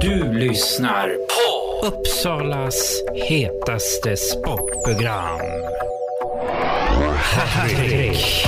Du lyssnar på Uppsalas hetaste sportprogram. Hattrick.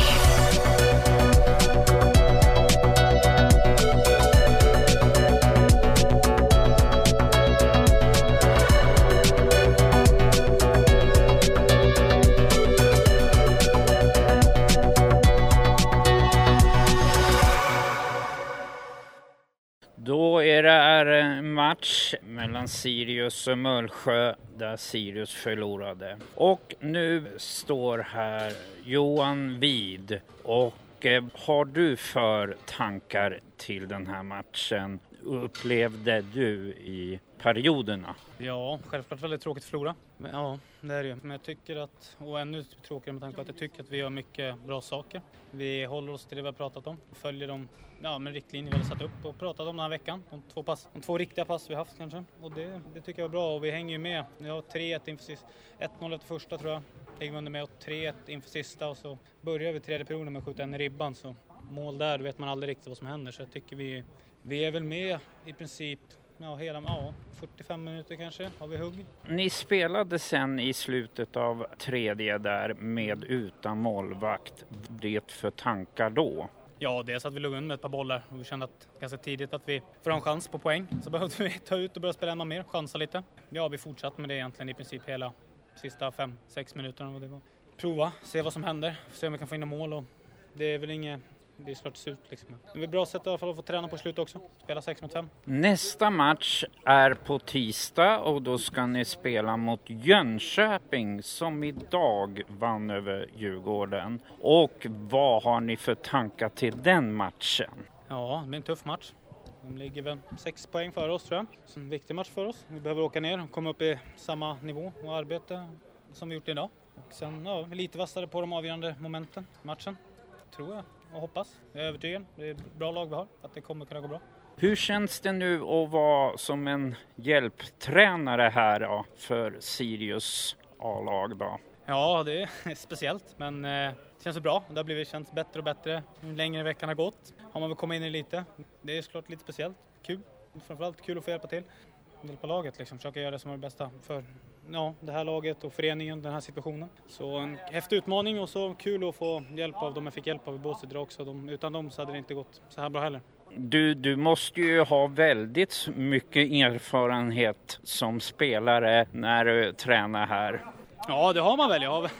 Då är det en eh, match mellan Sirius och Mullsjö där Sirius förlorade. Och nu står här Johan Wid och eh, har du för tankar till den här matchen? Upplevde du i perioderna? Ja, självklart väldigt tråkigt att förlora. Men, ja, det är det ju. Men jag tycker att, och ännu tråkigare med tanke på att jag tycker att vi gör mycket bra saker. Vi håller oss till det vi har pratat om, följer de ja, riktlinjer vi har satt upp och pratat om den här veckan. De två, pass, de två riktiga pass vi haft kanske. Och det, det tycker jag är bra och vi hänger ju med. Vi har 3-1 inför sista, 1-0 efter första tror jag. Ligger vi under med och 3-1 inför sista och så börjar vi tredje perioden med att skjuta en i ribban. Så mål där, vet man aldrig riktigt vad som händer. Så jag tycker vi, vi är väl med i princip ja, hela, ja, 45 minuter kanske har vi hugg. Ni spelade sen i slutet av tredje där med utan målvakt. Det för tankar då? Ja, dels att vi låg under med ett par bollar och vi kände att ganska tidigt att vi får en chans på poäng. Så behövde vi ta ut och börja spela ännu mer, chansa lite. Ja, vi fortsatte med det egentligen i princip hela sista fem, sex minuterna. Vad det var. Prova, se vad som händer, se om vi kan få in mål och det är väl inget det är svårt surt liksom. Det är ett bra sätt i alla fall att få träna på slutet också. Spela 6 mot 5. Nästa match är på tisdag och då ska ni spela mot Jönköping som idag vann över Djurgården. Och vad har ni för tankar till den matchen? Ja, det blir en tuff match. De ligger väl sex poäng före oss tror jag. Så en viktig match för oss. Vi behöver åka ner och komma upp i samma nivå och arbete som vi gjort idag. Och sen ja, lite vassare på de avgörande momenten i matchen. Tror jag och hoppas. Jag är övertygad. Det är ett bra lag vi har. Att det kommer kunna gå bra. Hur känns det nu att vara som en hjälptränare här då, för Sirius A-lag? Då? Ja, det är speciellt, men eh, det känns bra. Det har blivit känns bättre och bättre ju längre veckan har gått. Har man väl kommit in i lite. Det är såklart lite speciellt. Kul. Framförallt kul att få hjälpa till. Hjälpa laget liksom. Försöka göra det som är det bästa för ja, det här laget och föreningen, den här situationen. Så en häftig utmaning och så kul att få hjälp av dem jag fick hjälp av i Båstad också. De, utan dem så hade det inte gått så här bra heller. Du, du måste ju ha väldigt mycket erfarenhet som spelare när du tränar här. Ja, det har man väl. Jag har,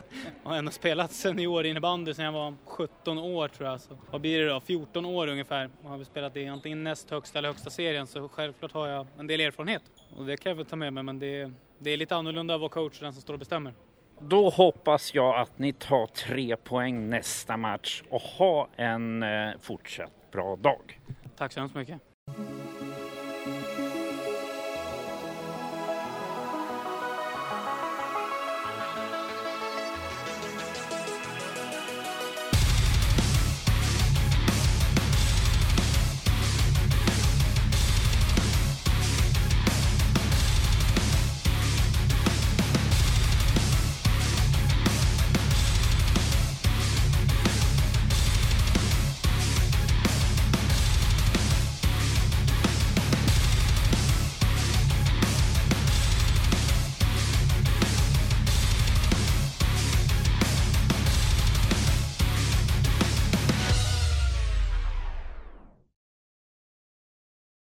jag har ändå spelat senior innebandy sedan jag var 17 år tror jag. Så vad blir det då? 14 år ungefär. Jag har vi spelat i antingen näst högsta eller högsta serien så självklart har jag en del erfarenhet. Och det kan jag väl ta med mig men det, det är lite annorlunda att vara coach och den som står och bestämmer. Då hoppas jag att ni tar tre poäng nästa match och ha en eh, fortsatt bra dag. Tack så hemskt mycket.